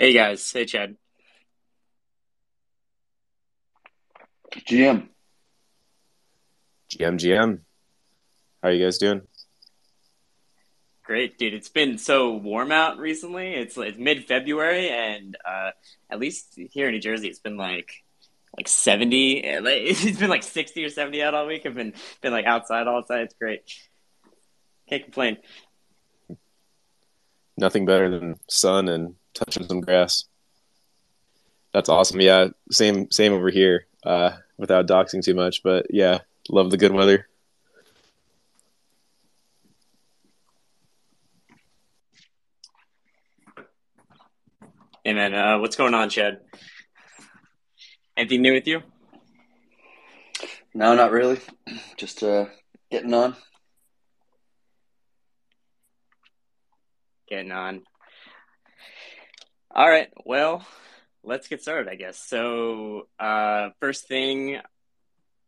Hey guys, hey Chad. GM. GM, GM. How are you guys doing? Great, dude. It's been so warm out recently. It's it's mid February, and uh, at least here in New Jersey, it's been like like seventy. It's been like sixty or seventy out all week. I've been been like outside all the time. It's great. Can't complain. Nothing better than sun and touching some grass. That's awesome. Yeah, same same over here. Uh, without doxing too much, but yeah, love the good weather. Hey man, uh, what's going on, Chad? Anything new with you? No, not really. Just uh, getting on. Getting on. All right. Well, let's get started, I guess. So, uh, first thing,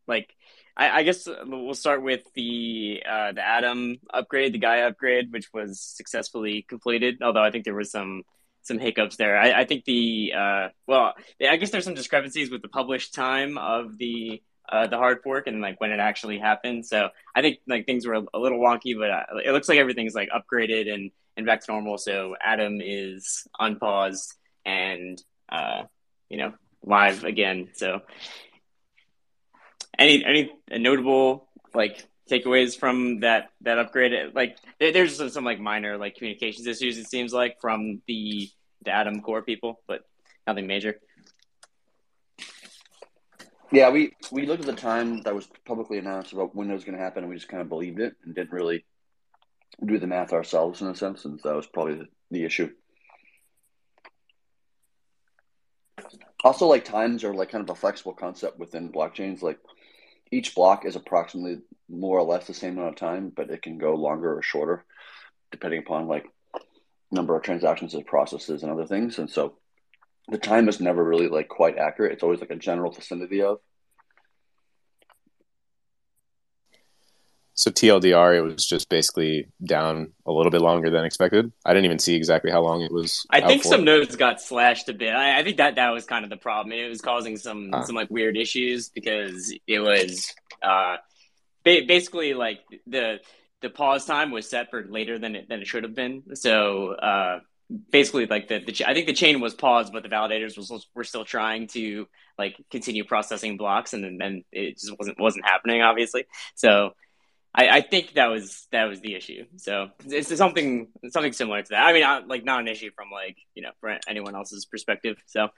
like, I, I guess we'll start with the uh, the Atom upgrade, the Gaia upgrade, which was successfully completed. Although I think there was some some hiccups there. I, I think the uh, well, I guess there's some discrepancies with the published time of the uh, the hard fork and like when it actually happened. So I think like things were a, little wonky, but uh, it looks like everything's like upgraded and and back to normal. So Atom is unpaused and uh, you know live again. So any any notable like takeaways from that that upgrade? Like there's some, some like minor like communications issues. It seems like from the the Atom core people, but nothing major. Yeah, we we looked at the time that was publicly announced about when it was going to happen, and we just kind of believed it and didn't really do the math ourselves in a sense, and that was probably the, issue. Also, like times are like kind of a flexible concept within blockchains. Like each block is approximately more or less the same amount of time, but it can go longer or shorter depending upon like number of transactions it processes and other things. And so the time is never really like quite accurate. It's always like a general vicinity of. So TLDR, it was just basically down a little bit longer than expected. I didn't even see exactly how long it was. I think some nodes got slashed a bit. I, I, think that that was kind of the problem. It was causing some some like weird issues because it was uh, ba- basically like the the pause time was set for later than it than it should have been. So uh, basically like the, the I think the chain was paused, but the validators was were still trying to like continue processing blocks, and then it just wasn't wasn't happening, obviously. So I, I think that was that was the issue. So it's something something similar to that. I mean, not, like not an issue from like you know for anyone else's perspective. So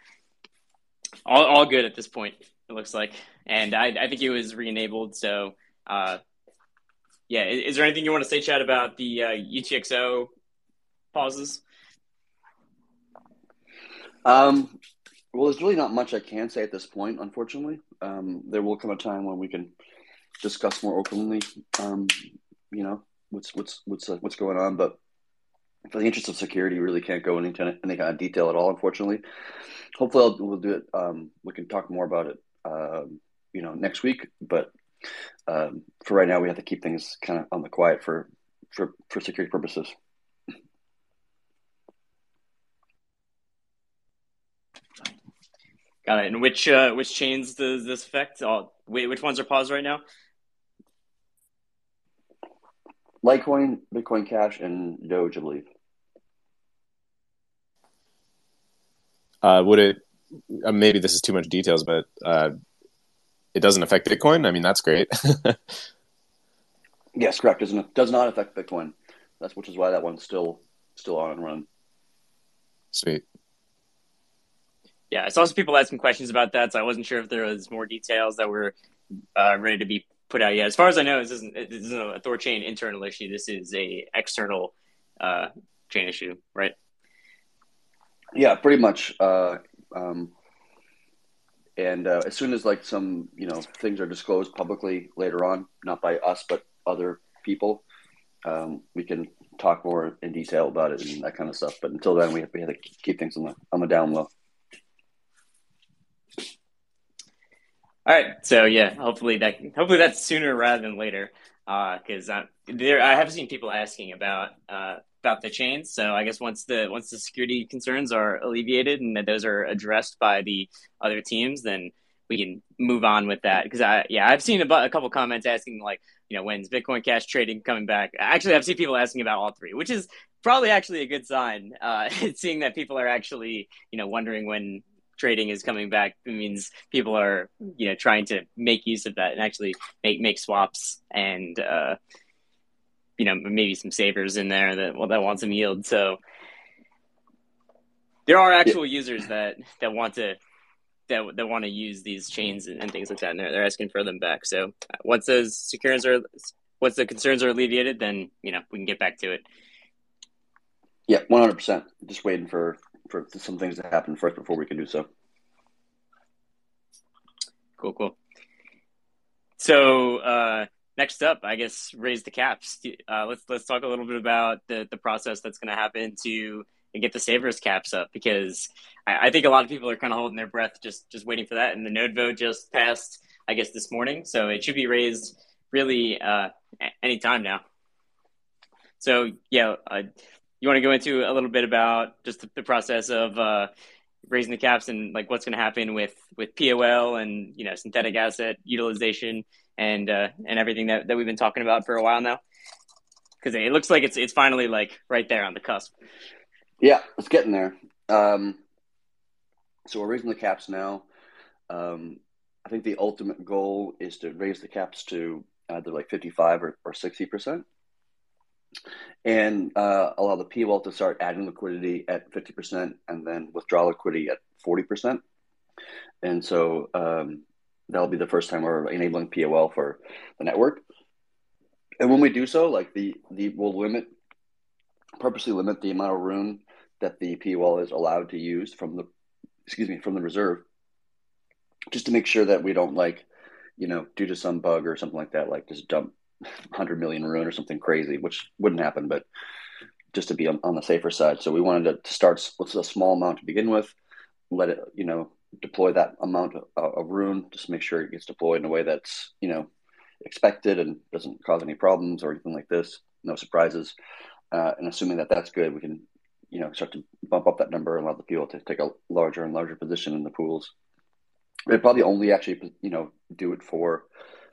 all all good at this point. It looks like, and I I think it was re-enabled. So uh, yeah, is, is there anything you want to say, Chad, about the uh, UTXO pauses? Um, well, there's really not much I can say at this point, unfortunately. Um, there will come a time when we can discuss more openly, um, you know, what's what's what's uh, what's going on. But for the interest of security, really can't go into any kind of detail at all, unfortunately. Hopefully, I'll, we'll do it. Um, we can talk more about it, um, you know, next week. But um, for right now, we have to keep things kind of on the quiet for for for security purposes. Got it. And which uh, which chains does this affect? Oh, wait, which ones are paused right now? Litecoin, Bitcoin Cash, and Doge, I believe. Uh, would it? Uh, maybe this is too much details, but uh, it doesn't affect Bitcoin. I mean, that's great. yes, correct. Doesn't does not affect Bitcoin. That's which is why that one's still still on and run. Sweet. Yeah, I saw some people asking questions about that, so I wasn't sure if there was more details that were uh, ready to be put out yet. As far as I know, this isn't this isn't a Thorchain internal issue. This is a external uh, chain issue, right? Yeah, pretty much. Uh, um, and uh, as soon as like some you know things are disclosed publicly later on, not by us but other people, um, we can talk more in detail about it and that kind of stuff. But until then, we have, we have to keep things on the on the down low. All right, so yeah, hopefully that hopefully that's sooner rather than later, because uh, there I have seen people asking about uh, about the chains. So I guess once the once the security concerns are alleviated and that those are addressed by the other teams, then we can move on with that. Because I yeah I've seen a, a couple comments asking like you know when's Bitcoin Cash trading coming back. Actually, I've seen people asking about all three, which is probably actually a good sign. Uh, seeing that people are actually you know wondering when trading is coming back it means people are you know trying to make use of that and actually make make swaps and uh, you know maybe some savers in there that well that want some yield. So there are actual yeah. users that that want to that that want to use these chains and, and, things like that, and they're, they're asking for them back. So once those securities are once the concerns are alleviated, then you know we can get back to it. Yeah, one hundred percent. Just waiting for for some things to happen first before we can do so. Cool, cool. So uh, next up, I guess raise the caps. Uh, let's let's talk a little bit about the the process that's going to happen to get the savers caps up because I, I, think a lot of people are kind of holding their breath just just waiting for that. And the node vote just passed, I guess, this morning, so it should be raised really uh, any time now. So yeah, uh, you want to go into a little bit about just the, the process of uh, raising the caps and like what's going to happen with with POL and you know synthetic asset utilization and uh, and everything that, that we've been talking about for a while now because it looks like it's it's finally like right there on the cusp. Yeah, it's getting there. Um, so we're raising the caps now. Um, I think the ultimate goal is to raise the caps to either like 55 or, or 60 percent and uh, allow the POL to start adding liquidity at 50% and then withdraw liquidity at 40%. And so um, that'll be the first time we're enabling POL for the network. And when we do so, like the, the we'll limit, purposely limit the amount of room that the POL is allowed to use from the, excuse me, from the reserve, just to make sure that we don't like, you know, due to some bug or something like that, like just dump 100 million rune or something crazy, which wouldn't happen, but just to be on, on the safer side. So we wanted to start with a small amount to begin with, let it, you know, deploy that amount of, of rune, just make sure it gets deployed in a way that's, you know, expected and doesn't cause any problems or anything like this. No surprises. Uh, and assuming that that's good, we can, you know, start to bump up that number and allow the people to take a larger and larger position in the pools. They probably only actually, you know, do it for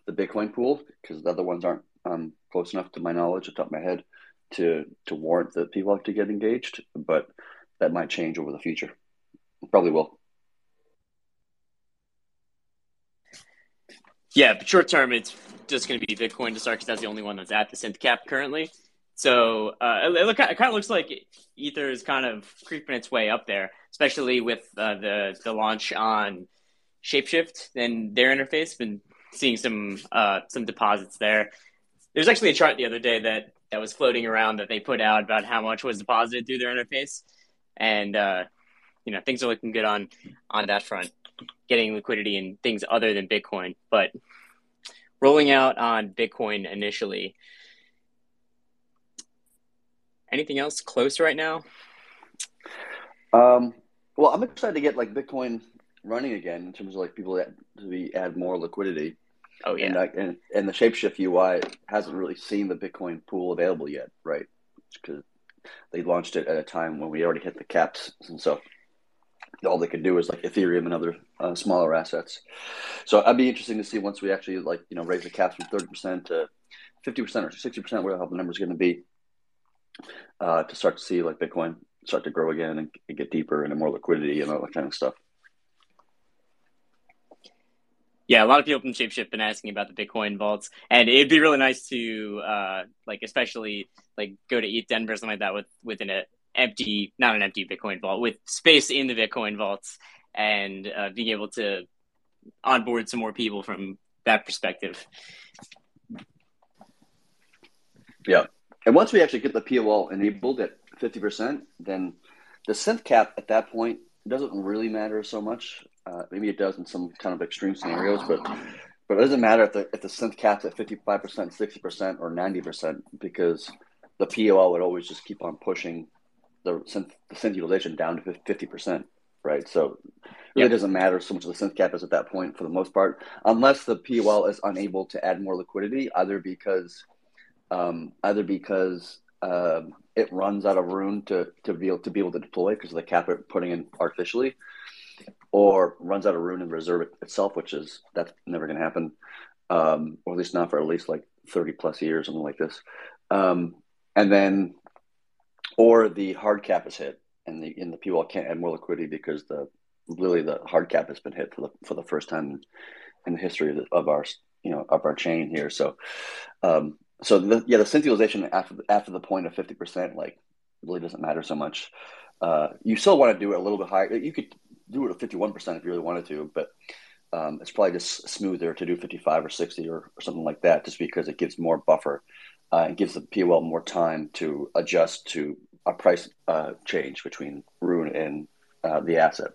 the Bitcoin pool because the other ones aren't um, close enough to my knowledge, the top of my head, to to warrant that people have to get engaged. But that might change over the future. Probably will. Yeah, but short term, it's just going to be Bitcoin to start because that's the only one that's at the synth cap currently. So uh, it, it, it, kind of looks like Ether is kind of creeping its way up there, especially with uh, the the launch on Shapeshift and their interface. Been seeing some uh, some deposits there. There's actually a chart the other day that that was floating around that they put out about how much was deposited through their interface, and uh, you know things are looking good on on that front, getting liquidity in things other than Bitcoin, but rolling out on Bitcoin initially. Anything else close right now? Um, well, I'm excited to get like Bitcoin running again in terms of like people that to be add more liquidity. Oh yeah, and, uh, and and the Shapeshift UI hasn't really seen the Bitcoin pool available yet, right? Because they launched it at a time when we already hit the caps, and so all they could do is like Ethereum and other uh, smaller assets. So I'd be interesting to see once we actually like you know raise the caps from thirty percent to fifty percent or sixty percent, where the number is going to be, uh, to start to see like Bitcoin start to grow again and, and get deeper and more liquidity and all that kind of stuff. Yeah, a lot of people from Shapeshift been asking about the Bitcoin vaults, and it'd be really nice to uh, like, especially like go to ETH Denver or something like that with within an empty, not an empty Bitcoin vault, with space in the Bitcoin vaults, and uh, being able to onboard some more people from that perspective. Yeah, and once we actually get the POL enabled at fifty percent, then the synth cap at that point doesn't really matter so much. Uh, maybe it does in some kind of extreme scenarios, but but it doesn't matter if the if the synth cap's at fifty five percent, sixty percent, or ninety percent because the POL would always just keep on pushing the synth the synth utilization down to fifty percent, right? So it really yep. doesn't matter so much the synth cap is at that point for the most part, unless the POL is unable to add more liquidity, either because um, either because um, it runs out of room to, to be able to be able to deploy because of the cap it putting in artificially, or runs out of room in reserve itself, which is that's never going to happen, um, or at least not for at least like thirty plus years, something like this. Um, and then, or the hard cap is hit, and the in the POL can't add more liquidity because the literally the hard cap has been hit for the for the first time in the history of, the, of our you know of our chain here. So, um, so the, yeah, the synth utilization after after the point of fifty percent like really doesn't matter so much. Uh, you still want to do it a little bit higher. You could do it at fifty one percent if you really wanted to, but um, it's probably just smoother to do fifty five or sixty or, or, something like that, just because it gives more buffer uh, and gives the POL more time to adjust to a price uh, change between Rune and uh, the asset.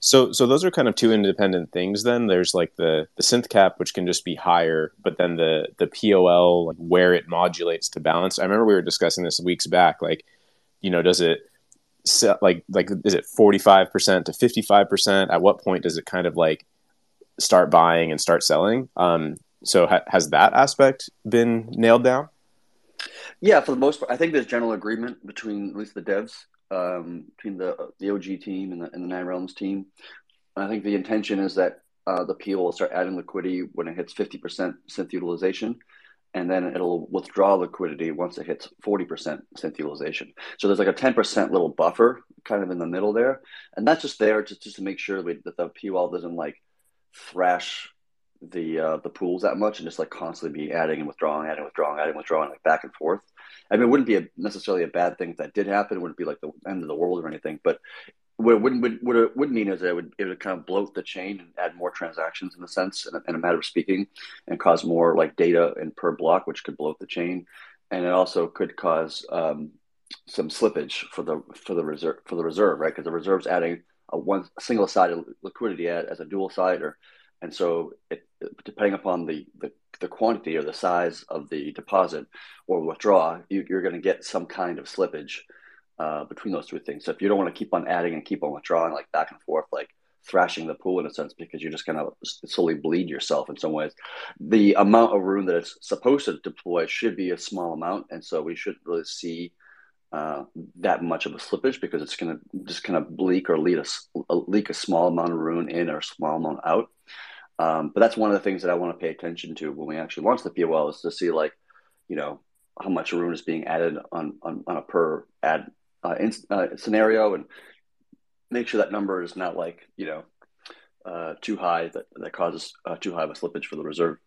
So, so those are kind of two independent things. Then there's like the the synth cap, which can just be higher, but then the the POL, like where it modulates to balance. I remember we were discussing this weeks back. Like, you know, does it like like is it forty five percent to fifty five percent? At what point does it kind of like start buying and start selling? Um, so ha- has that aspect been nailed down? Yeah, for the most part, I think there's general agreement between at least the devs um, between the the OG team and the, and the Nine Realms team. I think the intention is that uh, the POL will start adding liquidity when it hits 50% synth utilization, and then it'll withdraw liquidity once it hits 40% synth utilization. So there's like a 10% little buffer kind of in the middle there. And that's just there just, just to make sure that the POL doesn't like thrash the uh, the pools that much and just like constantly be adding and withdrawing, adding, withdrawing, adding, withdrawing, like back and forth. I mean, it wouldn't be a, necessarily a bad thing if that did happen. It wouldn't be like the end of the world or anything. But what it wouldn't would, what it would mean is it would it would kind of bloat the chain and add more transactions in a sense, in a, in a matter of speaking, and cause more like data and per block, which could bloat the chain, and it also could cause um, some slippage for the for the reserve for the reserve, right? Because the reserve's adding a one single sided liquidity as a dual sider, and so it, depending upon the, the the quantity or the size of the deposit or withdraw, you, are going to get some kind of slippage uh, between those two things. So if you don't want to keep on adding and keep on withdrawing, like back and forth, like thrashing the pool in a sense, because you're just going to slowly bleed yourself in some ways. The amount of rune that it's supposed to deploy should be a small amount, and so we shouldn't really see uh, that much of a slippage because it's going to just kind of bleak or lead leak a small amount of rune in or a small amount out. Um, but that's one of the things that I want to pay attention to when we actually launch the POL is to see like, you know, how much rune is being added on on, on a per ad uh, in, uh, scenario, and make sure that number is not like you know uh, too high that that causes uh, too high of a slippage for the reserve.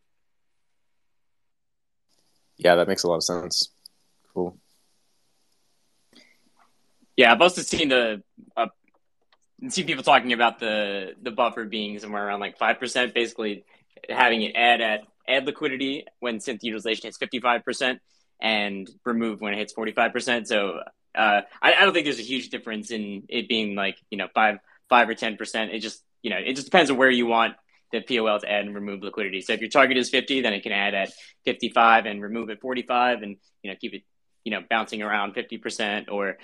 Yeah, that makes a lot of sense. Cool. Yeah, I've also seen the uh, see people talking about the the buffer being somewhere around like five percent, basically having it add at add liquidity when synth utilization hits fifty five percent and remove when it hits forty five percent. So uh, I, I, don't think there's a huge difference in it being like you know five five or ten percent. It just you know it just depends on where you want the POL to add and remove liquidity. So if your target is 50, then it can add at 55 and remove at 45, and you know keep it you know bouncing around 50 percent or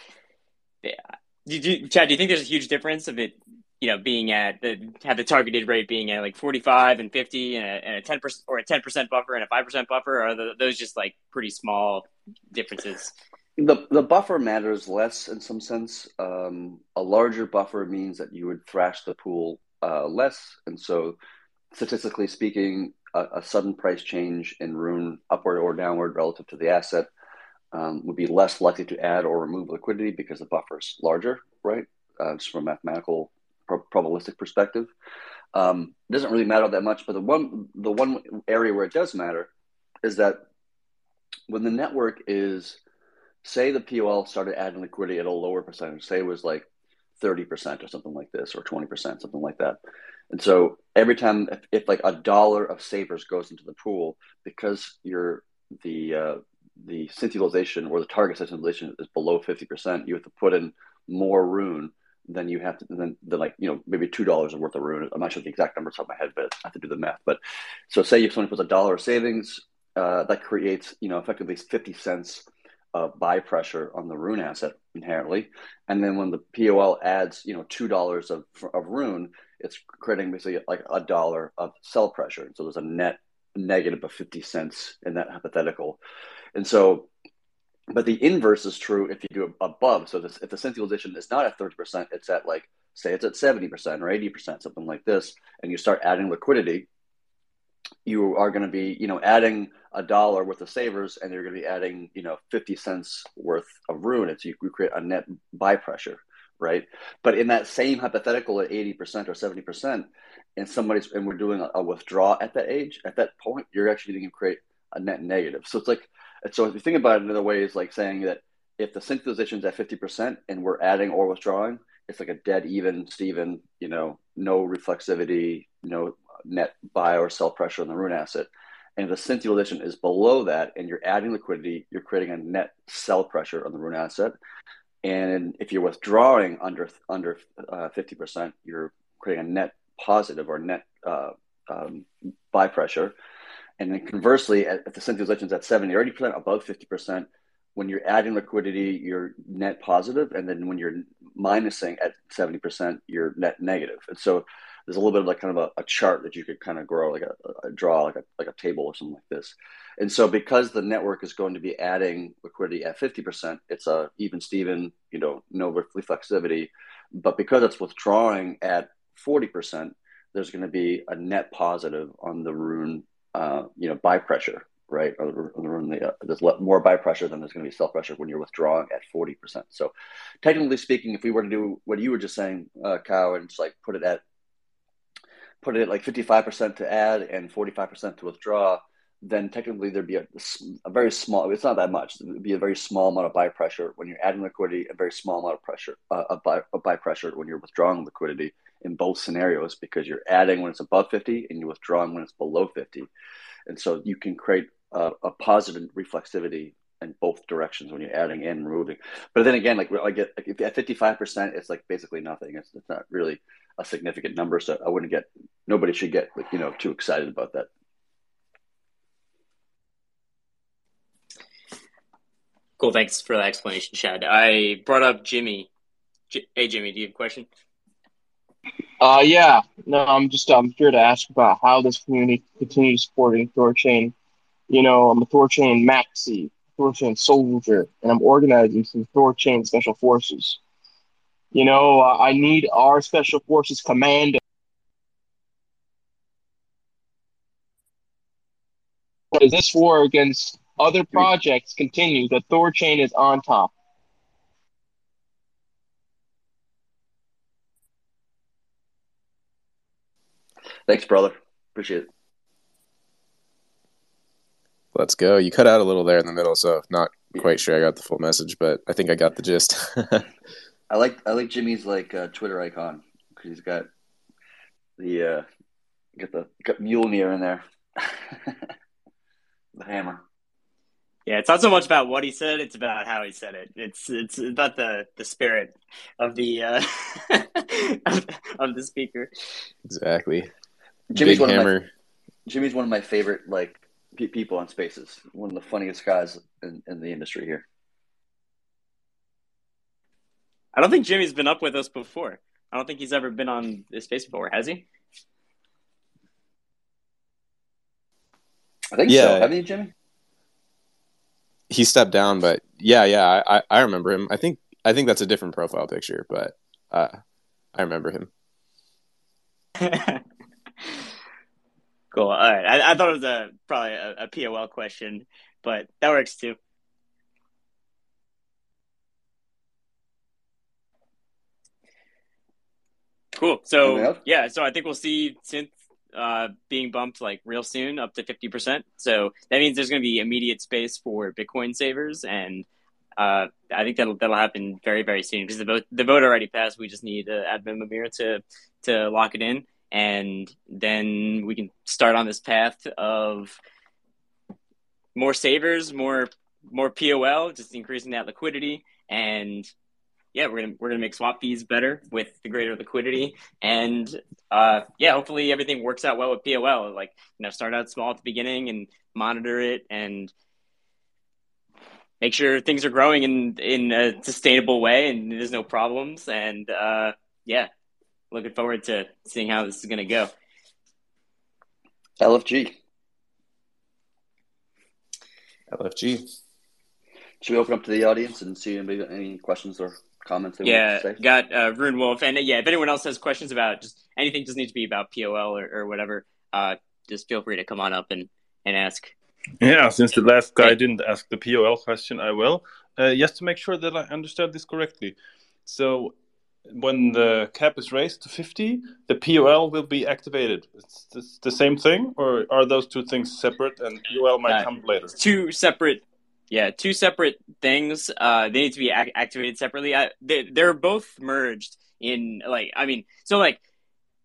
do you, Chad, do you think there's a huge difference of it, you know, being at the have the targeted rate being at like 45 and 50 and a, and a 10 percent or a 10 percent buffer and a five percent buffer? Are the, those just like pretty small differences? The the buffer matters less in some sense. Um, a larger buffer means that you would thrash the pool uh, less, and so statistically speaking, a, a, sudden price change in Rune upward or downward relative to the asset um, would be less likely to add or remove liquidity because the buffer is larger, right? Uh, just from a mathematical pro- probabilistic perspective. Um, it doesn't really matter that much, but the one the one area where it does matter is that when the network is, say, the POL started adding liquidity at a lower percentage, say it was like thirty percent or something like this, or twenty percent, something like that. And so every time, if, if, like a dollar of savers goes into the pool, because you're the uh, the synth or the target synth is below 50%, you have to put in more rune than you have to, then the like, you know, maybe $2 worth of rune. I'm not sure the exact number top of my head, but I have to do the math. But so say if someone puts a dollar of savings, uh, that creates, you know, effectively 50 cents of buy pressure on the rune asset inherently. And then when the POL adds, you know, $2 of, of rune, it's creating basically like a dollar of sell pressure. And so there's a net negative of 50 cents in that hypothetical. And so but the inverse is true if you do above. So this, if the synth utilization is not at 30%, it's at like, say it's at 70% or 80%, something like this, and you start adding liquidity, you are going to be, you know, adding a dollar worth of savers and you're going to be adding, you know, 50 cents worth of rune. It's you create a net buy pressure, right? But in that same hypothetical at 80% or 70%, and somebody's, and we're doing a, a withdraw at that age, at that point, you're actually going to create a net negative. So it's like, so if you think about it another way, is like saying that if the synth utilization is at 50% and we're adding or withdrawing, it's like a dead even, Steven, you know, no reflexivity, no net buy or sell pressure on the rune asset. And if the synth utilization is below that and you're adding liquidity, you're creating a net sell pressure on the rune asset. And if you're withdrawing under under uh, 50%, you're creating a net positive or net uh, um, buy pressure. And then conversely, if the synth utilization is at 70 or 80%, above 50%, when you're adding liquidity, you're net positive, and then when you're minusing at 70%, you're net negative. And so there's a little bit of like kind of a, a chart that you could kind of grow, like a, a, draw, like a like a table or something like this. And so because the network is going to be adding liquidity at 50%, it's a even Steven, you know, no reflexivity. But because it's withdrawing at 40%, there's going to be a net positive on the rune, uh, you know, buy pressure right? Or the the, uh, there's more buy pressure than there's going to be sell pressure when you're withdrawing at 40%. So, technically speaking, if we were to do what you were just saying, uh, Kyle, and just like put it at put it like 55% to add and 45% to withdraw, then technically there'd be a, a very small. It's not that much. It would be a very small amount of buy pressure when you're adding liquidity. A very small amount of pressure, uh, of, buy, buy pressure when you're withdrawing liquidity in both scenarios because you're adding when it's above 50 and you're withdrawing when it's below 50 and so you can create a, a positive reflexivity in both directions when you're adding and removing. But then again, like I get like at 55%, it's like basically nothing. It's, it's not really a significant number. So I wouldn't get, nobody should get, you know, too excited about that. Cool. Thanks for that explanation, Chad. I brought up Jimmy. J- hey, Jimmy, do you have a question? Uh, yeah. No, I'm just I'm here to ask about how this community continues supporting ThorChain you know, I'm a Thorchain Maxi, Thorchain Soldier, and I'm organizing some Thorchain Special Forces. You know, uh, I need our Special Forces commando. As this war against other projects continues, the Thor chain is on top. Thanks, brother. Appreciate it. Let's go. You cut out a little there in the middle, so not quite sure I got the full message, but I think I got the gist. I like I like Jimmy's like uh, Twitter icon because he's got the uh, got the got Mjolnir in there, the hammer. Yeah, it's not so much about what he said; it's about how he said it. It's it's about the the spirit of the uh, of, of the speaker. Exactly. Jimmy's Big one hammer. Of my, Jimmy's one of my favorite like people on Spaces. One of the funniest guys in, in the industry here. I don't think Jimmy's been up with us before. I don't think he's ever been on this space before, has he? I think yeah. so. Haven't you, Jimmy? He stepped down, but yeah, yeah, I, I remember him. I think I think that's a different profile picture, but uh, I remember him. Cool. All right. I, I thought it was a probably a, a POL question, but that works too. Cool. So yeah, so I think we'll see synth uh, being bumped like real soon, up to fifty percent. So that means there's going to be immediate space for Bitcoin savers, and uh, I think that'll that'll happen very very soon because the vote the vote already passed. We just need uh, admin Mimir to to lock it in, and then we can start on this path of more savers, more more POL, just increasing that liquidity, and yeah, we're gonna we're gonna make swap fees better with the greater liquidity, and uh, yeah, hopefully everything works out well with POL. Like you know, start out small at the beginning and monitor it, and make sure things are growing in in a sustainable way, and there's no problems, and uh, yeah, looking forward to seeing how this is going to go. LFG. LFG. should we open up to the audience and see maybe any questions or comments? They yeah, to say? got uh, Rune Wolf, and uh, yeah, if anyone else has questions about just anything, doesn't need to be about POL or, or whatever. Uh, just feel free to come on up and and ask. Yeah, since the last guy didn't ask the POL question, I will. Uh, just to make sure that I understand this correctly. So, when the cap is raised to 50, the POL will be activated. It's, it's the same thing, or are those two things separate and POL might Uh, come later? Two separate, yeah, two separate things. Uh, they need to be ac- activated separately. I, they, they're both merged in like I mean, so like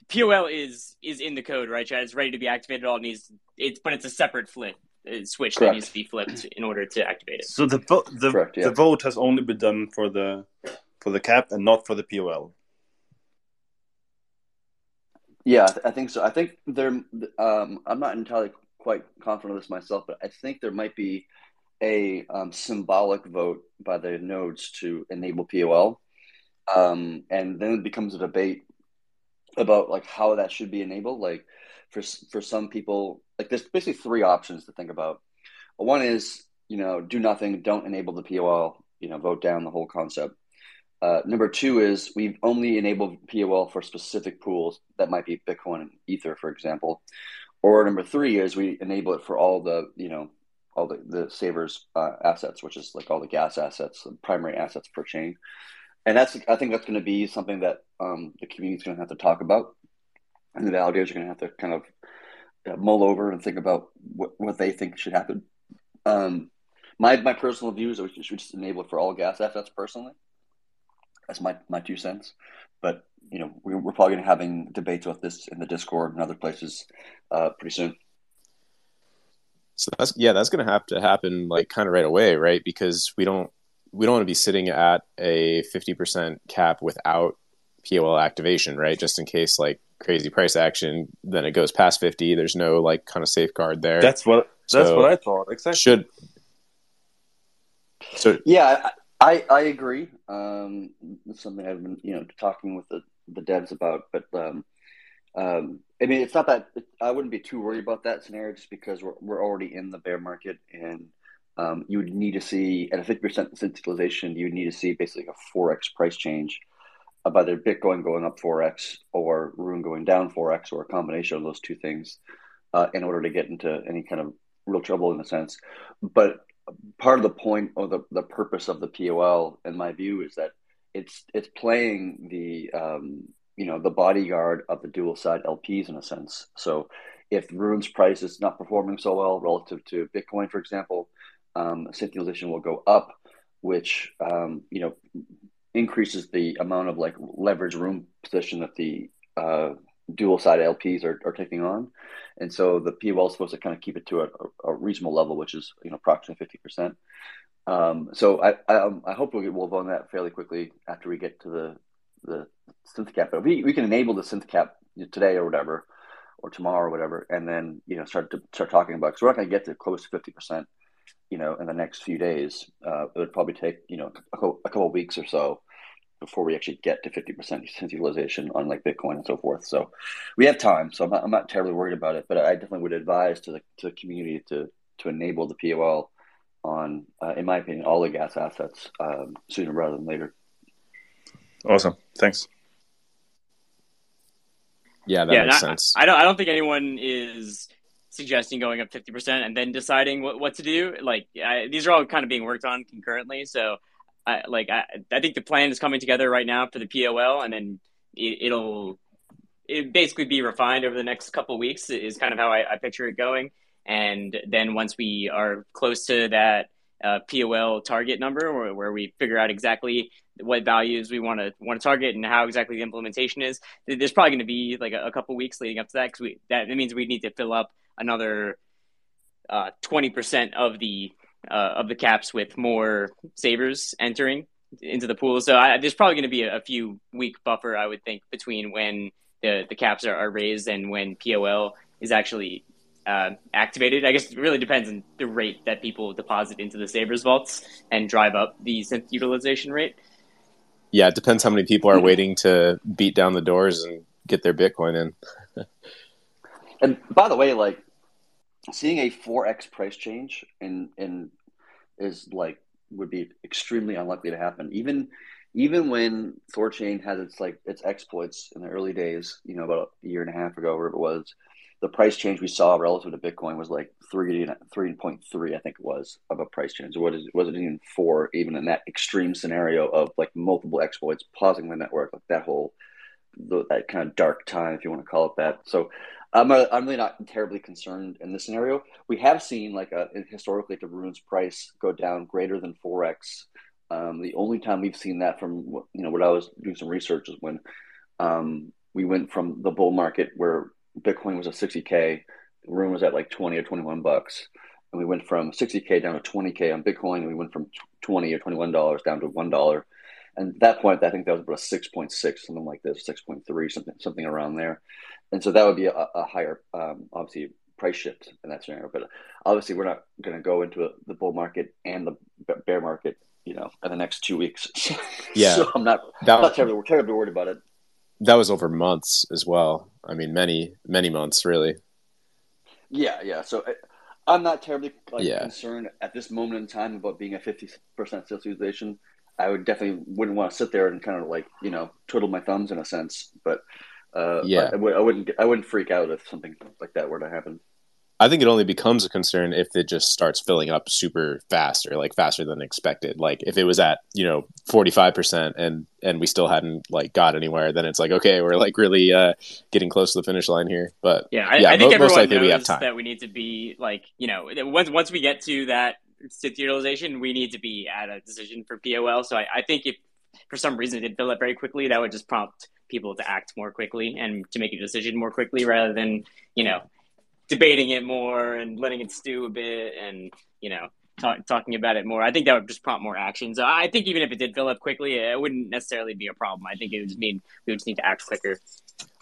POL is is in the code, right, Chad? It's ready to be activated. All it needs it's but it's a separate flip uh, switch that needs to be flipped in order to activate it. So the vo- the, Correct, yeah. the vote has only been done for the for the cap and not for the POL. Yeah, I I think so. I think there. Um, I'm not entirely quite confident of this myself, but I think there might be a um, symbolic vote by the nodes to enable POL, um, and then it becomes a debate about like how that should be enabled. Like for for some people, like there's basically three options to think about. One is you know do nothing, don't enable the POL, you know vote down the whole concept. Uh, number two is we've only enabled POL for specific pools that might be Bitcoin and Ether, for example. Or number three is we enable it for all the you know all the the savers uh, assets, which is like all the gas assets, the primary assets per chain. And that's I think that's going to be something that um, the community is going to have to talk about, and the validators are going to have to kind of uh, mull over and think about what, what they think should happen. Um, my my personal view is that we should just enable it for all gas assets personally. That's my, my two cents. But you know, we, we're probably going to having debates about this in the Discord and other places uh, pretty soon. So that's yeah, that's going to have to happen like kind of right away, right? Because we don't we don't want to be sitting at a fifty percent cap without POL activation, right? Just in case like crazy price action, then it goes past fifty. There's no like kind of safeguard there. That's what that's So- what I thought exactly. should so Yeah, I I, I agree. Um, it's something I've been you know talking with the, the devs about, but um, um, I mean, it's not that I wouldn't be too worried about that scenario just because we're we're already in the bear market and. Um, you would need to see at a fifty percent synth utilization. You would need to see basically a four x price change of either Bitcoin going up four x or Rune going down four x, or a combination of those two things, uh, in order to get into any kind of real trouble in a sense. But part of the point or the, the purpose of the POL, in my view, is that it's it's playing the um, you know the bodyguard of the dual side LPs in a sense. So if Rune's price is not performing so well relative to Bitcoin, for example, um, synth utilization will go up, which um, you know increases the amount of like leverage room position that the uh, dual side LPs are, are taking on. And so the POL is supposed to kind of keep it to a, a reasonable level, which is you know approximately fifty percent. Um, so I, I um, I hope we'll vote on that fairly quickly after we get to the the synth cap. But we, we can enable the synth cap today or whatever, or tomorrow or whatever, and then you know start to start talking about because we're not going to get to close to fifty percent, you know, in the next few days. Uh, it would probably take you know a couple, a couple weeks or so before we actually get to 50% synth utilization on like Bitcoin and so forth. So we have time. So I'm not, I'm not terribly worried about it, but I definitely would advise to the, to the community to, to enable the POL on, uh, in my opinion, all the gas assets um, sooner rather than later. Awesome. Thanks. yeah, that yeah, makes and I- sense. I, don't. I don't think anyone is suggesting going up fifty percent and then deciding what, what to do. Like I, these are all kind of being worked on concurrently. So, I like I, I think the plan is coming together right now for the POL, and then it, it'll it basically be refined over the next couple of weeks. Is kind of how I, I picture it going. And then once we are close to that uh, POL target number, where, where we figure out exactly what values we want to want to target and how exactly the implementation is, there's probably going to be like a, a couple weeks leading up to that because we that it means we need to fill up another uh, twenty percent of the uh, of the caps with more savers entering into the pool. So I, there's probably going to be a, a few week buffer, I would think, between when the the caps are, are raised and when POL is actually uh, activated. I guess it really depends on the rate that people deposit into the savers vaults and drive up the synth utilization rate. Yeah, it depends how many people are waiting to beat down the doors and get their Bitcoin in. And by the way, like seeing a 4x price change in, in is like would be extremely unlikely to happen. Even even when Thorchain had its like its exploits in the early days, you know, about a year and a half ago, where it was, the price change we saw relative to Bitcoin was like three three point three, I think it was, of a price change. What is was it even four, even in that extreme scenario of like multiple exploits pausing the network, like that whole that kind of dark time, if you want to call it that. So I'm, a, I'm really not terribly concerned in this scenario. We have seen like a, historically the runes price go down greater than 4x. Um, the only time we've seen that from you know what I was doing some research is when um, we went from the bull market where Bitcoin was at 60k, Rune was at like 20 or 21 bucks, and we went from 60k down to 20k on Bitcoin, and we went from 20 or 21 dollars down to one dollar. And at that point, I think that was about a 6.6, something like this, 6.3, something something around there and so that would be a, a higher, um, obviously, price shift in that scenario. But obviously, we're not going to go into a, the bull market and the bear market, you know, in the next two weeks. yeah, so I'm not, that, not terribly, terribly worried about it. That was over months as well. I mean, many, many months, really. Yeah, yeah. So uh, I'm not terribly like, yeah. concerned at this moment in time about being a 50% synth utilization. I would definitely wouldn't want to sit there and kind of like you know twiddle my thumbs in a sense, but uh, yeah, I, I, wouldn't. I wouldn't freak out if something like that were to happen. I think it only becomes a concern if it just starts filling up super fast or like faster than expected. Like if it was at you know forty five percent and and we still hadn't like got anywhere, then it's like okay, we're like really uh, getting close to the finish line here. But yeah, I, yeah, I think mo- everyone knows we have time. that we need to be like you know once once we get to that utilization, we need to be at a decision for POL. So I, I think if for some reason it did fill up very quickly, that would just prompt people to act more quickly and to make a decision more quickly rather than you know debating it more and letting it stew a bit and you know talk, talking about it more. I think that would just prompt more action. So I think even if it did fill up quickly, it wouldn't necessarily be a problem. I think it would just mean we would just need to act quicker.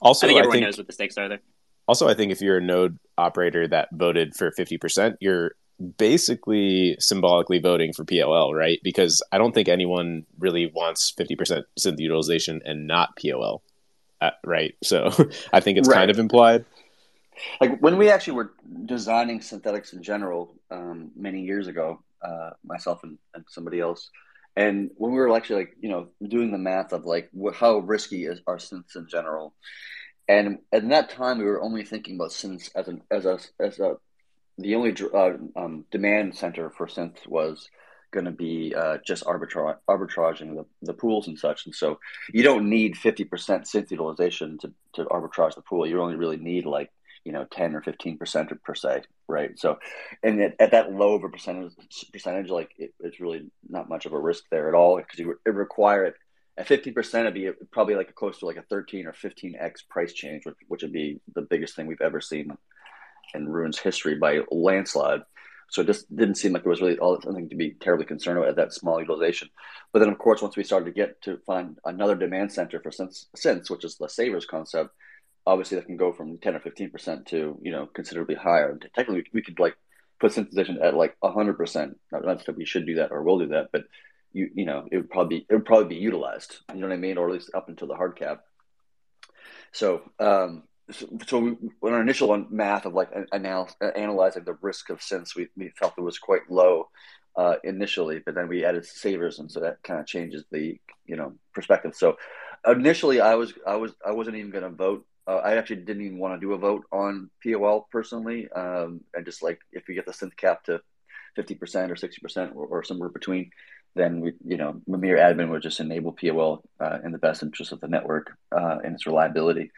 Also, I think everyone I think, knows what the stakes are there. Also, I think if you're a node operator that voted for fifty percent, you're basically symbolically voting for POL, right? Because I don't think anyone really wants 50% synth utilization and not POL, uh, right? So I think it's right. kind of implied. Like when we actually were designing synthetics in general um, many years ago, uh, myself and, and, somebody else, and when we were actually like you know doing the math of like how risky is our synths in general, and at that time we were only thinking about synths as an as a as a the only uh, um, demand center for synth was going to be uh, just arbitrage, arbitraging the, the pools and such. And so you don't need 50% synth utilization to, to arbitrage the pool. You only really need like, you know, 10 or 15% per se. Right. So, and at, at that low of a percentage, percentage like it, it's really not much of a risk there at all because you it require at 50% it'd be probably like a close to like a 13 or 15x price change, which, which would be the biggest thing we've ever seen in Rune's history by landslide. So it just didn't seem like there was really all something to be terribly concerned about at that small utilization. But then, of course, once we started to get to find another demand center for synths, since which is the savers concept, obviously that can go from 10 or 15% to, you know, considerably higher. Technically, we could like put synth utilization at like 100%. Not, not that we should do that or will do that, but you, you know, it would probably it would probably be utilized, you know what I mean? Or at least up until the hard cap. So, um, so, we, on our initial math of like anal- analyzing the risk of synths, we, we felt it was quite low uh, initially, but then we added savers, and so that kind of changes the you know perspective. So initially, I was I was I wasn't even going to vote. Uh, I actually didn't even want to do a vote on POL personally, um, and just like if we get the synth cap to fifty percent or sixty percent or somewhere between, then we, you know, Mimir admin would just enable POL uh, in the best interest of the network uh, and its reliability.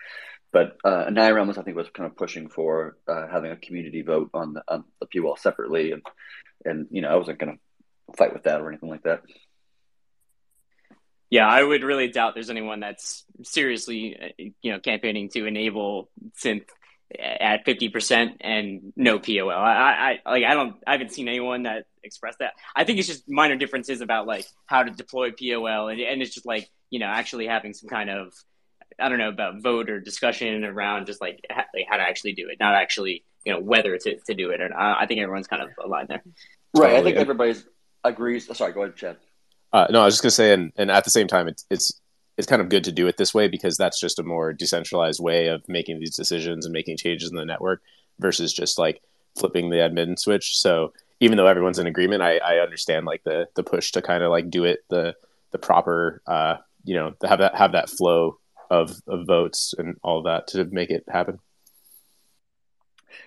But uh, was, I think, was kind of pushing for uh, having a community vote on the, on the POL separately, and and you know, I wasn't going to fight with that or anything like that. Yeah, I would really doubt there's anyone that's seriously, uh, you know, campaigning to enable synth at 50% and no POL. I, I like I don't I haven't seen anyone that expressed that. I think it's just minor differences about like how to deploy POL and, and it's just like, you know, actually having some kind of I don't know about vote or discussion around just like how, like how to actually do it, not actually you know whether to, to do it or not. I think everyone's kind of aligned there. Right. Totally. I think everybody's agrees. Oh, sorry, go ahead, Chad. Uh, no, I was just gonna say, and, and at the same time, it's it's it's kind of good to do it this way because that's just a more decentralized way of making these decisions and making changes in the network versus just like flipping the admin switch. So even though everyone's in agreement, I, I understand like the the push to kind of like do it the the proper uh, you know have that have that flow of of votes and all that to make it happen.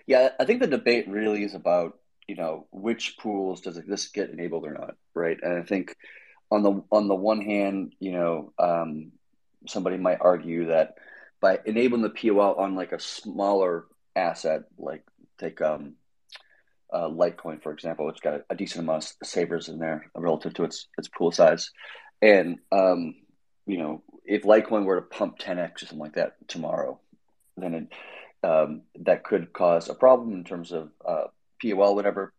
Yeah, I think the debate really is about you know which pools does this get enabled or not, right? And I think on the on the one hand, you know, um, somebody might argue that by enabling the POL on like a smaller asset, like take um, uh, Litecoin for example, it's got a, a, decent amount of savers in there relative to its its pool size, and um, you know, if Litecoin were to pump 10x or something like that tomorrow, then it um, that could cause a problem in terms of uh, POL, whatever.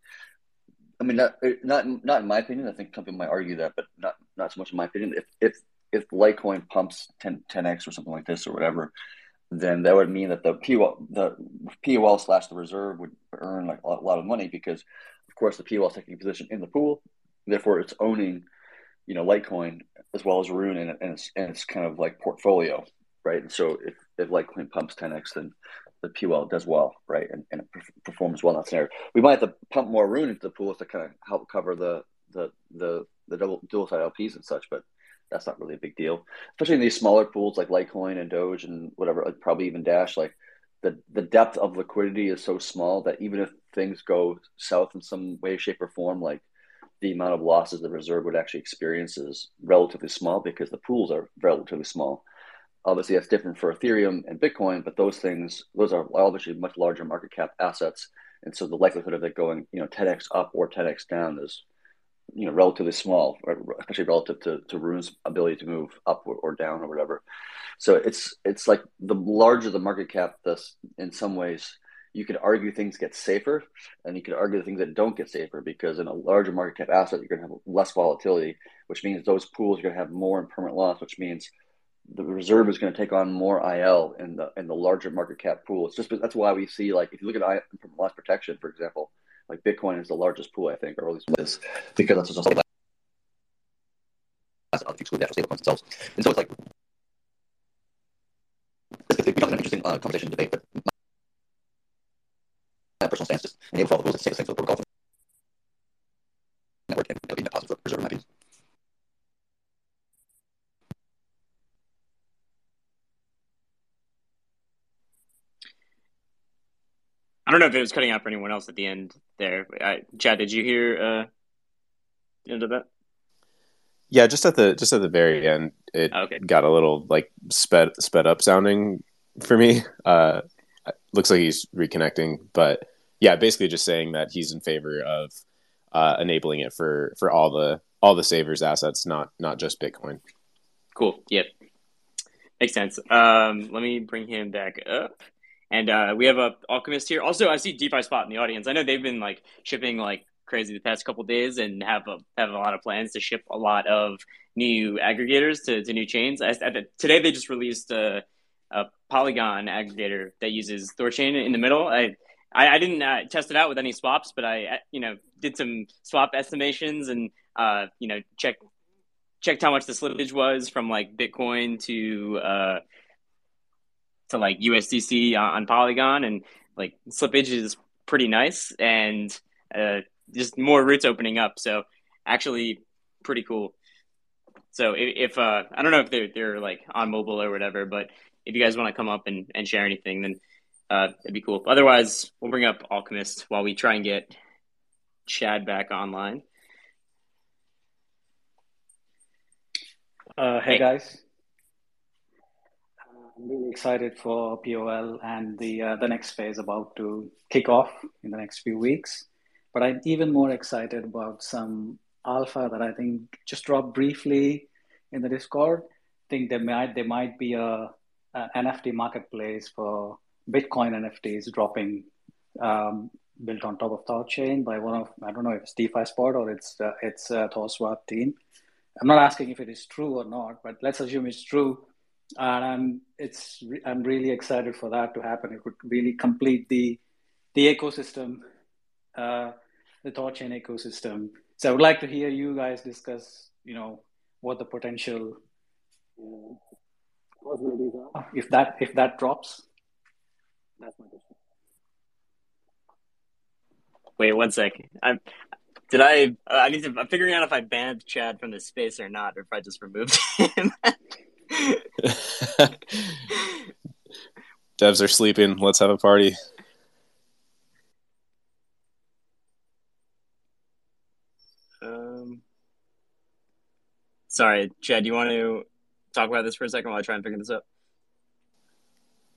I mean, not er, not not in my opinion. I think some people might argue that, but not not so much in my opinion. If if if Litecoin pumps 10, x or something like this or whatever, then that would mean that the POL the POL slash the reserve would earn like a lot of money because, of course, the POL is taking a position in the pool, therefore it's owning, you know, Litecoin as well as Rune and, and it's and it's kind of like portfolio, right? And so if if Litecoin pumps 10x, then the POL does well, right, and, and it performs well in that scenario. We might have to pump more Rune into the pools to kind of help cover the the the the double dual side LPs and such, but that's not really a big deal, especially in these smaller pools like Litecoin and Doge and whatever, uh, probably even Dash. Like the the depth of liquidity is so small that even if things go south in some way, shape, or form, like the amount of losses the reserve would actually experience is relatively small because the pools are relatively small. Obviously, that's different for Ethereum and Bitcoin, but those things, those are obviously much larger market cap assets, and so the likelihood of it going, you know, 10x up or 10x down is, you know, relatively small, especially relative to, to Rune's ability to move up or, down or whatever. So it's it's like the larger the market cap, thus in some ways you could argue things get safer, and you could argue things that don't get safer because in a larger market cap asset, you're going to have less volatility, which means those pools are going to have more impermanent loss, which means the reserve is going to take on more IL in the in the larger market cap pool. It's just that's why we see like if you look at loss protection, for example, like Bitcoin is the largest pool, I think, or at least is because that's just exclude the actual stablecoins themselves. And so it's like it becomes an interesting uh, conversation debate, but my personal stance is enable all the rules at the same protocol network and you know, deposits reserve in I don't know if it was cutting out for anyone else at the end there. I, Chad, did you hear uh, the end of that? Yeah, just at the just at the very end, it okay. got a little like sped sped up sounding for me. Uh, looks like he's reconnecting, but yeah, basically just saying that he's in favor of uh, enabling it for for all the all the savers assets, not not just Bitcoin. Cool. Yep. Makes sense. Um, let me bring him back up. And uh, we have a alchemist here. Also, I see DeFi Spot in the audience. I know they've been like shipping like crazy the past couple days and have a have a lot of plans to ship a lot of new aggregators to, to new chains. I, I, today they just released a, a, Polygon aggregator that uses Thorchain in the middle. I I, I didn't uh, test it out with any swaps, but I you know did some swap estimations and uh, you know checked checked how much the slippage was from like Bitcoin to uh, to like USDC on, on Polygon, and like slippage is pretty nice, and uh, just more routes opening up. So actually, pretty cool. So if, if uh, I don't know if they're they're like on mobile or whatever, but if you guys want to come up and, and share anything, then uh, it'd be cool. Otherwise, we'll bring up Alchemist while we try and get Chad back online. Uh, hey, hey, guys. I'm really excited for POL and the uh, the next phase about to kick off in the next few weeks. But I'm even more excited about some alpha that I think just dropped briefly in the Discord. I think there might there might be a an NFT marketplace for Bitcoin NFTs dropping um, built on top of Thorchain by one of I don't know if it's DeFi Spot or it's uh, it's uh, team. I'm not asking if it is true or not, but let's assume it's true and I'm it's I'm really excited for that to happen. It would really complete the the ecosystem, uh, the Thorchain ecosystem. So I would like to hear you guys discuss, you know, what the potential possibilities are if that if that drops. That's my question. Wait one sec. I'm. Did I? Uh, I need to. I'm figuring out if I banned Chad from the space or not, or if I just removed him. Devs are sleeping. Let's have a party. Um, sorry, Chad. Do you want to talk about this for a second while I try and figure this up?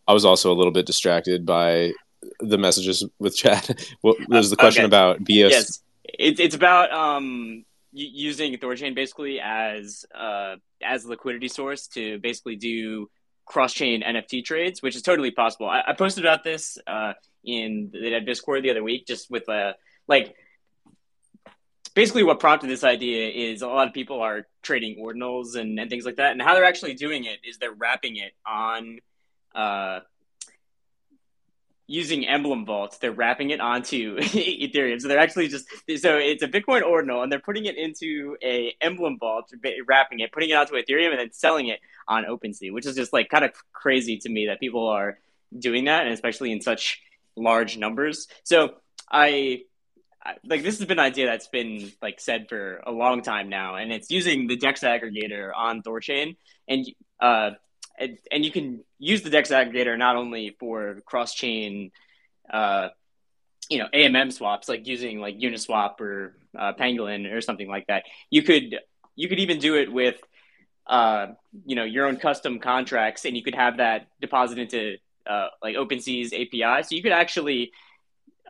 I was also a little bit distracted by the messages with Chad. What was the question Okay. about BS. Yes, it's it's about um using Thorchain basically as uh as a liquidity source to basically do cross chain NFT trades, which is totally possible. I, I posted about this uh in the Discord the other week, just with uh like basically what prompted this idea is a lot of people are trading ordinals and, and things like that, and how they're actually doing it is they're wrapping it on uh using emblem vaults they're wrapping it onto ethereum so they're actually just so it's a bitcoin ordinal and they're putting it into a emblem vault wrapping it putting it onto ethereum and then selling it on OpenSea, which is just like kind of crazy to me that people are doing that, and especially in such large numbers. So I, I like this has been an idea that's been like said for a long time now, and it's using the Dex aggregator on Thorchain, and uh, and, and you can use the Dex aggregator not only for cross chain. Uh, you know AMM swaps like using like Uniswap or uh, Pangolin or something like that. You could you could even do it with uh, you know your own custom contracts, and you could have that deposit into uh, like OpenSea's API. So you could actually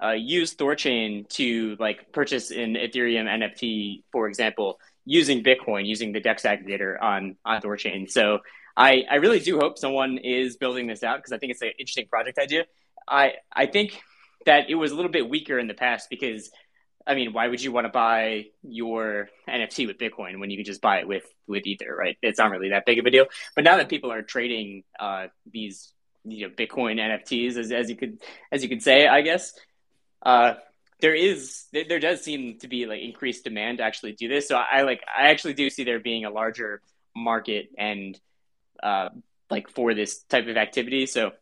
uh, use Thorchain to like purchase an Ethereum NFT, for example, using Bitcoin, using the Dex aggregator on on Thorchain. So I I really do hope someone is building this out because I think it's an interesting project idea. I I think that it was a little bit weaker in the past because I mean, why would you want to buy your NFT with Bitcoin when you can just buy it with with Ether, right? It's not really that big of a deal. But now that people are trading uh, these you know Bitcoin NFTs, as, as you could as you could say, I guess uh, there is there, does seem to be like increased demand to actually do this. So I like I actually do see there being a larger market and uh, like for this type of activity. So it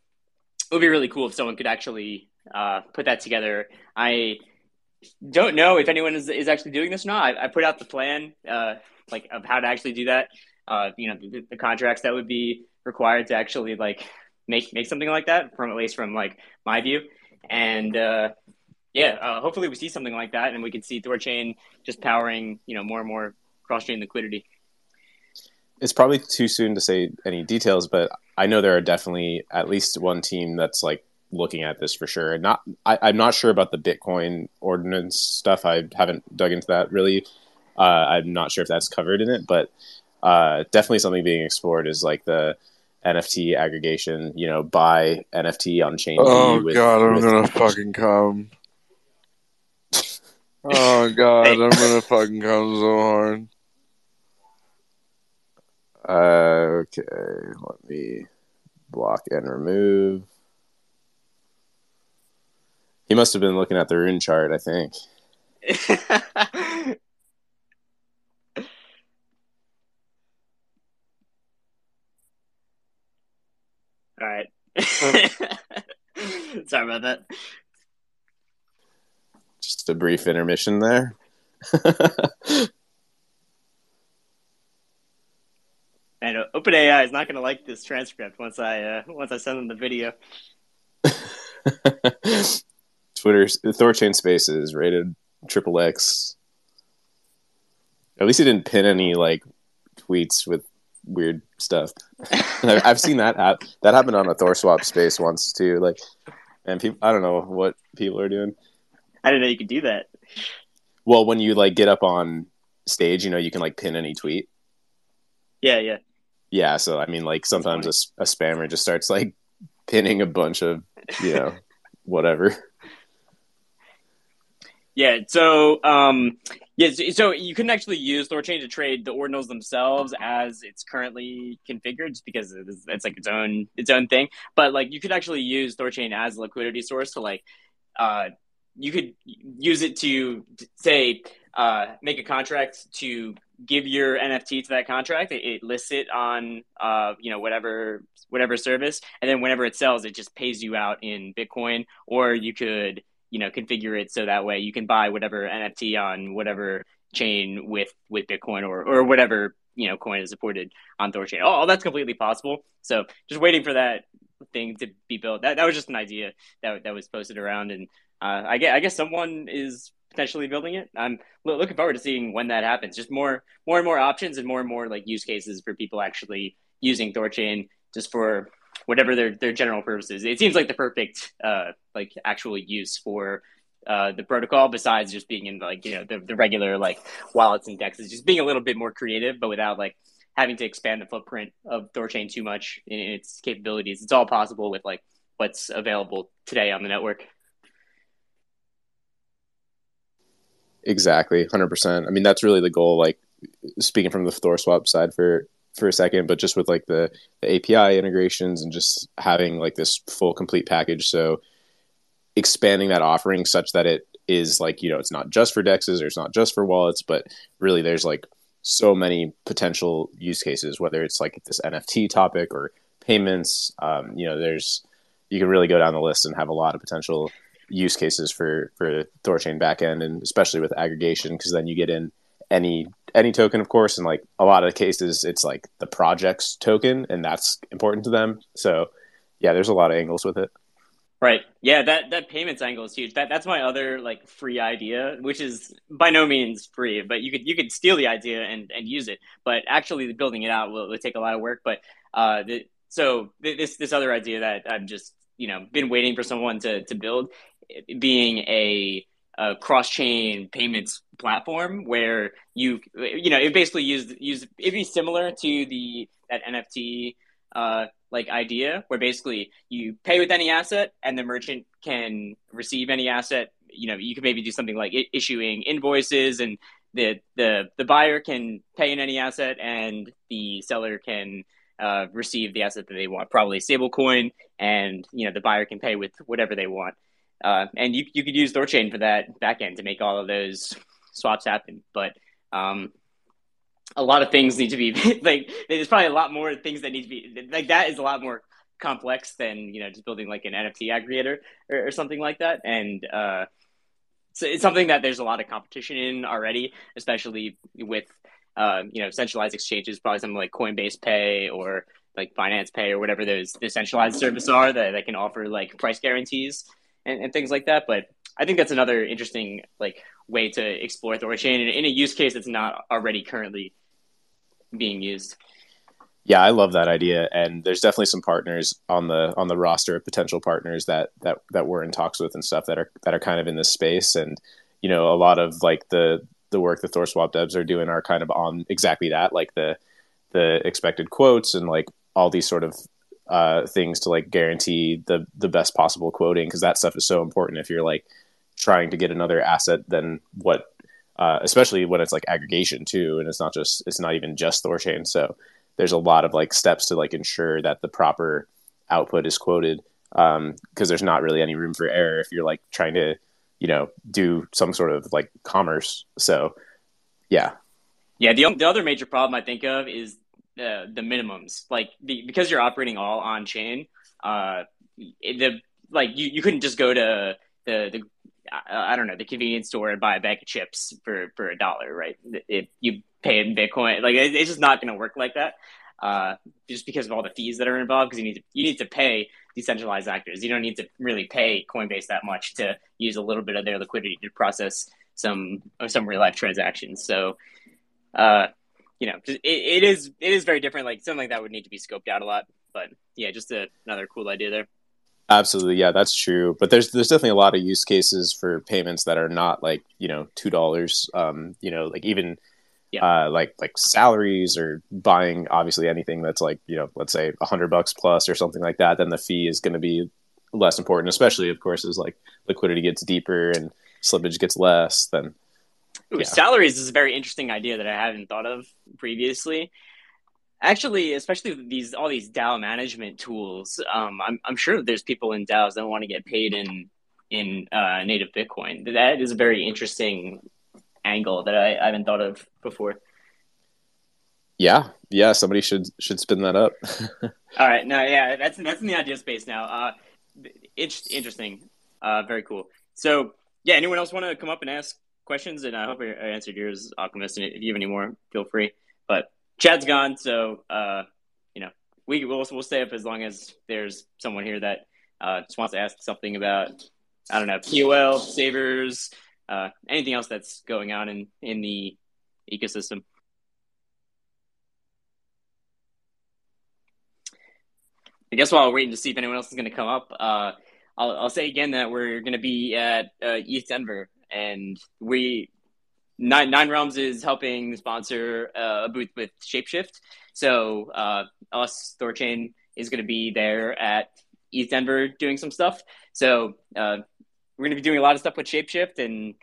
would be really cool if someone could actually uh, put that together. I don't know if anyone is, is actually doing this or not. I, I put out the plan, uh, like of how to actually do that. Uh, you know, the, the, contracts that would be required to actually like make make something like that from at least from like my view. And uh, yeah, uh, hopefully we see something like that, and we can see Thorchain just powering you know more and more cross chain liquidity. It's probably too soon to say any details, but I know there are definitely at least one team that's like looking at this for sure. And not, I, am not sure about the Bitcoin ordinals stuff. I haven't dug into that really. Uh, I'm not sure if that's covered in it, but uh, definitely something being explored is like the NFT aggregation. You know, buy NFT on chain. Oh with, god, I'm with, gonna fucking come. Oh god, I'm gonna fucking come so hard. Uh, okay, let me block and remove. He must have been looking at the rune chart, I think. All right. Sorry about that. Just a brief intermission there. and uh, OpenAI is not going to like this transcript once I uh, once I send them the video. Twitter's Thorchain Spaces rated triple X. At least he didn't pin any like tweets with weird stuff. I've seen that hap- that happened on a Thor swap space once too. Like, and people, I don't know what people are doing. I didn't know you could do that. Well, when you like get up on stage, you know, you can like pin any tweet. Yeah, yeah, yeah. So I mean, like sometimes a, a spammer just starts like pinning a bunch of you know whatever. Yeah. So, um, yeah. So you couldn't actually use Thorchain to trade the ordinals themselves as it's currently configured, just because it's, it's like its own its own thing. But like, you could actually use Thorchain as a liquidity source to like, uh, you could use it to say uh, make a contract to give your NFT to that contract. It, it lists it on uh, you know whatever whatever service, and then whenever it sells, it just pays you out in Bitcoin. Or you could you know configure it so that way you can buy whatever NFT on whatever chain with with Bitcoin or or whatever you know coin is supported on Thorchain. Oh, that's completely possible. So just waiting for that thing to be built. That that was just an idea that that was posted around, and uh, I guess I guess someone is potentially building it. I'm looking forward to seeing when that happens. Just more more and more options and more and more like use cases for people actually using Thorchain just for whatever their their general purposes. It seems like the perfect uh, like actual use for uh, the protocol besides just being in like you know the, the regular like wallets and dexes just being a little bit more creative but without like having to expand the footprint of thorchain too much in, in its capabilities it's all possible with like what's available today on the network exactly 100% i mean that's really the goal like speaking from the thorswap side for for a second but just with like the, the api integrations and just having like this full complete package. So expanding that offering such that it is like you know it's not just for dexes or it's not just for wallets but really there's like so many potential use cases whether it's like this nft topic or payments. Um, you know there's you can really go down the list and have a lot of potential use cases for for thorchain backend and especially with aggregation because then you get in any any token of course and like a lot of the cases it's like the project's token and that's important to them so yeah there's a lot of angles with it Right. Yeah, that that payments angle is huge. That that's my other like free idea, which is by no means free, but you could you could steal the idea and and use it. But actually building it out will, will take a lot of work. But uh, the, so this this other idea that I've just you know been waiting for someone to to build, being a, a cross chain payments platform where you you know it basically use use it'd be similar to the that NFT uh, like idea where basically you pay with any asset and the merchant can receive any asset. You know, you can maybe do something like issuing invoices and the the the buyer can pay in any asset and the seller can uh, receive the asset that they want, probably stable coin, and you know the buyer can pay with whatever they want. Uh, and you you could use Thorchain for that backend to make all of those swaps happen. But um, a lot of things need to be like there's probably a lot more things that need to be like that is a lot more complex than you know just building like an NFT aggregator or, or something like that and uh so it's something that there's a lot of competition in already especially with uh, you know centralized exchanges probably something like Coinbase Pay or like Binance Pay or whatever those decentralized services are that, that can offer like price guarantees and, and things like that but I think that's another interesting like way to explore Thorchain in, in a use case that's not already currently being used. Yeah, I love that idea, and there's definitely some partners on the on the roster of potential partners that that that we're in talks with and stuff that are that are kind of in this space, and you know, a lot of like the the work the ThorSwap devs are doing are kind of on exactly that, like the the expected quotes and like all these sort of uh, things to like guarantee the the best possible quoting because that stuff is so important if you're like trying to get another asset than what uh, especially when it's like aggregation too and it's not just it's not even just thorchain so there's a lot of like steps to like ensure that the proper output is quoted because um, there's not really any room for error if you're like trying to you know do some sort of like commerce. So yeah. Yeah the, the other major problem i think of is the minimums like the, because you're operating all on chain uh the like you, you couldn't just go to the, the I, don't know the convenience store and buy a bag of chips for for a dollar, right? If you pay in Bitcoin, like it, it's just not going to work like that. Uh, just because of all the fees that are involved, because you need to you need to pay decentralized actors. You don't need to really pay Coinbase that much to use a little bit of their liquidity to process some some real life transactions. So, uh, you know, it, it is it is very different. Like something like that would need to be scoped out a lot. But yeah, just a, another cool idea there. Absolutely, yeah, that's true. But there's there's definitely a lot of use cases for payments that are not like you know two dollars. Um, you know, like even yeah. uh, like like salaries or buying obviously anything that's like you know let's say a hundred bucks plus or something like that. Then the fee is going to be less important, especially of course as like liquidity gets deeper and slippage gets less. Then Ooh, yeah. salaries is a very interesting idea that I haven't thought of previously. Actually especially these all these dao management tools um, I'm, I'm sure there's people in daos that want to get paid in in uh, native bitcoin. That is a very interesting angle that I, I haven't thought of before. Yeah. Yeah somebody should should spin that up. All right. No yeah that's that's in the idea space now. Uh it's interesting. Uh very cool. So yeah, anyone else want to come up and ask questions? And I hope I answered yours, Alchemist. And if you have any more, feel free. But Chad's gone, so uh, you know we will we'll stay up as long as there's someone here that uh, just wants to ask something about I don't know POL savers, uh, anything else that's going on in in the ecosystem. I guess while waiting to see if anyone else is going to come up, uh, I'll, I'll say again that we're going to be at uh, ETH Denver, and we Nine Nine Realms is helping sponsor uh, a booth with Shapeshift. So uh, us Thorchain is going to be there at ETH Denver doing some stuff. So uh, we're going to be doing a lot of stuff with Shapeshift, and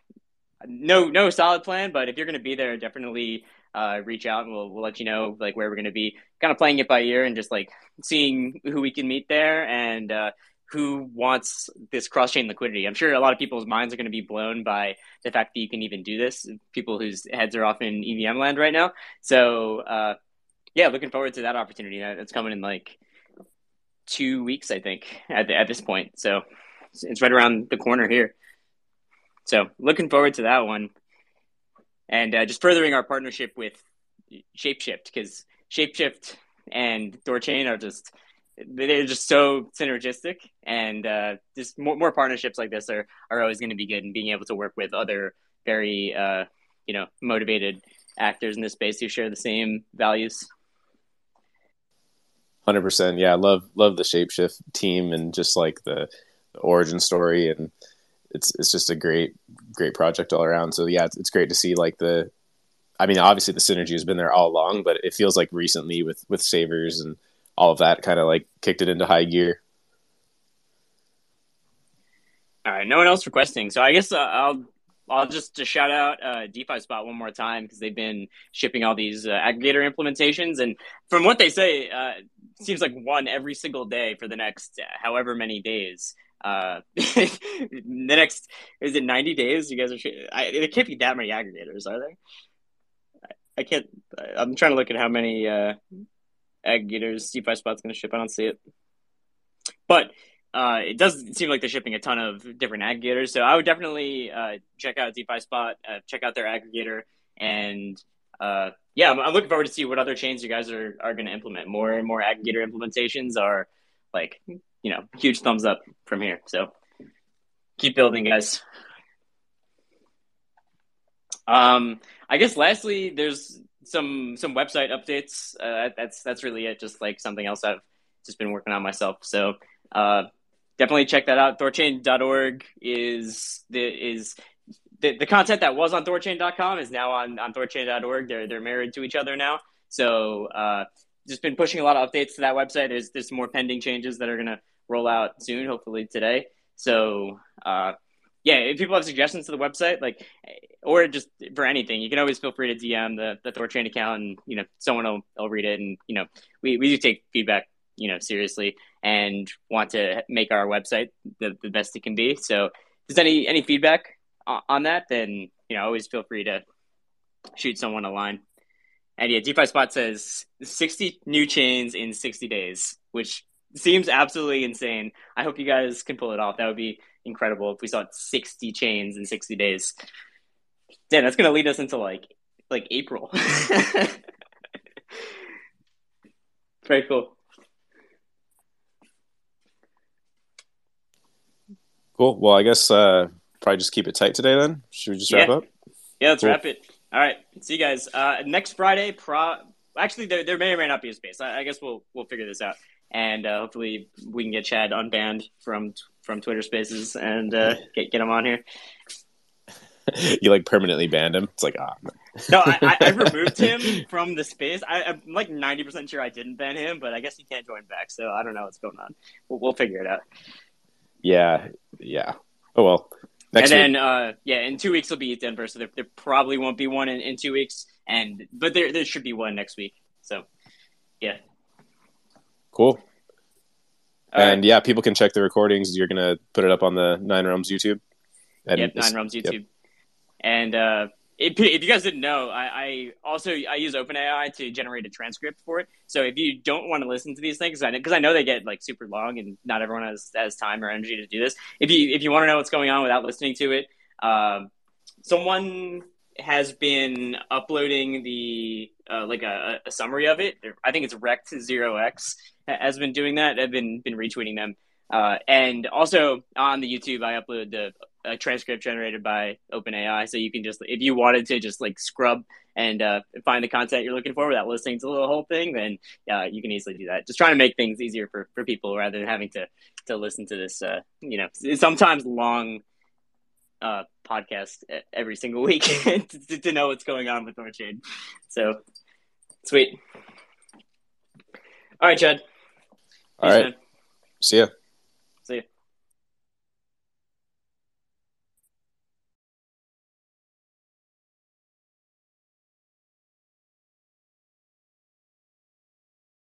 no no solid plan, but if you're going to be there, definitely uh, reach out and we'll, we'll let you know like where we're going to be kind of playing it by ear and just like seeing who we can meet there and uh, who wants this cross chain liquidity. I'm sure a lot of people's minds are going to be blown by the fact that you can even do this. People whose heads are off in EVM land right now. So uh, yeah, looking forward to that opportunity. That's coming in like two weeks, I think, at, the, at this point. So it's right around the corner here. So looking forward to that one and uh, just furthering our partnership with Shapeshift because Shapeshift and Thorchain are just they're just so synergistic and uh, just more, more partnerships like this are, are always going to be good and being able to work with other very uh, you know motivated actors in this space who share the same values Hundred percent, yeah. Love love the shapeshift team and just like the, the origin story and it's it's just a great great project all around. So yeah, it's, it's great to see like the. I mean, obviously the synergy has been there all along, but it feels like recently with with Savers and all of that kind of like kicked it into high gear. All right, no one else requesting, so I guess uh, I'll I'll just to shout out uh, DeFi Spot one more time because they've been shipping all these uh, aggregator implementations, and from what they say, uh, seems like one every single day for the next uh, however many days. Uh, the next is it 90 days? You guys are. I, there can't be that many aggregators, are there? I, I can't. I'm trying to look at how many uh, aggregators DeFi Spot's going to ship. I don't see it, but uh, it does seem like they're shipping a ton of different aggregators. So I would definitely uh, check out DeFi Spot, uh, check out their aggregator, and uh, yeah, I'm, I'm, looking forward to see what other chains you guys are, are going to implement. More and more aggregator implementations are like you know, huge thumbs up from here. So keep building, guys. Um, I guess lastly, there's some some website updates. Uh, that's that's really it. Just like something else I've just been working on myself. So uh, definitely check that out. Thorchain.org is the is the, the content that was on Thorchain.com is now on on Thorchain.org. They're they're married to each other now. So uh, just been pushing a lot of updates to that website. There's there's more pending changes that are gonna roll out soon, hopefully today. So, uh, yeah, if people have suggestions to the website, like, or just for anything, you can always feel free to DM the, the Thorchain account and, you know, someone will, will read it. And, you know, we, we do take feedback, you know, seriously and want to make our website the, the best it can be. So if there's any, any feedback on that, then, you know, always feel free to shoot someone a line. And yeah, DeFi Spot says 60 new chains in 60 days, which seems absolutely insane. I hope you guys can pull it off. That would be incredible if we saw 60 chains in 60 days. Damn, that's going to lead us into like like April. Very cool. Cool. Well, I guess uh, probably just keep it tight today. Then should we just wrap yeah. up? Yeah, let's cool. wrap it. All right. See you guys uh, next Friday. Pro. Actually, there, there may or may not be a space. I, I guess we'll we'll figure this out and uh, hopefully we can get Chad unbanned from from Twitter Spaces and uh, get get him on here. you like permanently banned him? It's like ah. Oh, no, I, I, removed him from the space. I, am like ninety percent sure I didn't ban him, but I guess he can't join back. So I don't know what's going on. We'll, we'll figure it out. Yeah, yeah. Oh well. Next and then, uh, yeah, in two weeks will be Denver, so there, there probably won't be one in, in two weeks, and but there there should be one next week. So, yeah, Cool. And yeah, people can check the recordings. You're gonna put it up on the Nine Realms YouTube. And yep, Nine Realms YouTube. Yep. And uh, if, if you guys didn't know, I, I also I use OpenAI to generate a transcript for it. So if you don't want to listen to these things, because I, I know they get like super long and not everyone has, has time or energy to do this. If you if you want to know what's going on without listening to it, um, someone has been uploading the uh, like a, a, summary of it. I think it's Rect Zero X has been doing that. I've been been retweeting them, uh, and also on the YouTube I upload the a transcript generated by OpenAI, so you can just if you wanted to just like scrub and uh, find the content you're looking for without listening to the whole thing, then uh, you can easily do that. Just trying to make things easier for, for people rather than having to to listen to this, uh, you know, sometimes long uh, podcast every single week to, to, know what's going on with Thorchain. So sweet. All right, Chad. All right. See ya.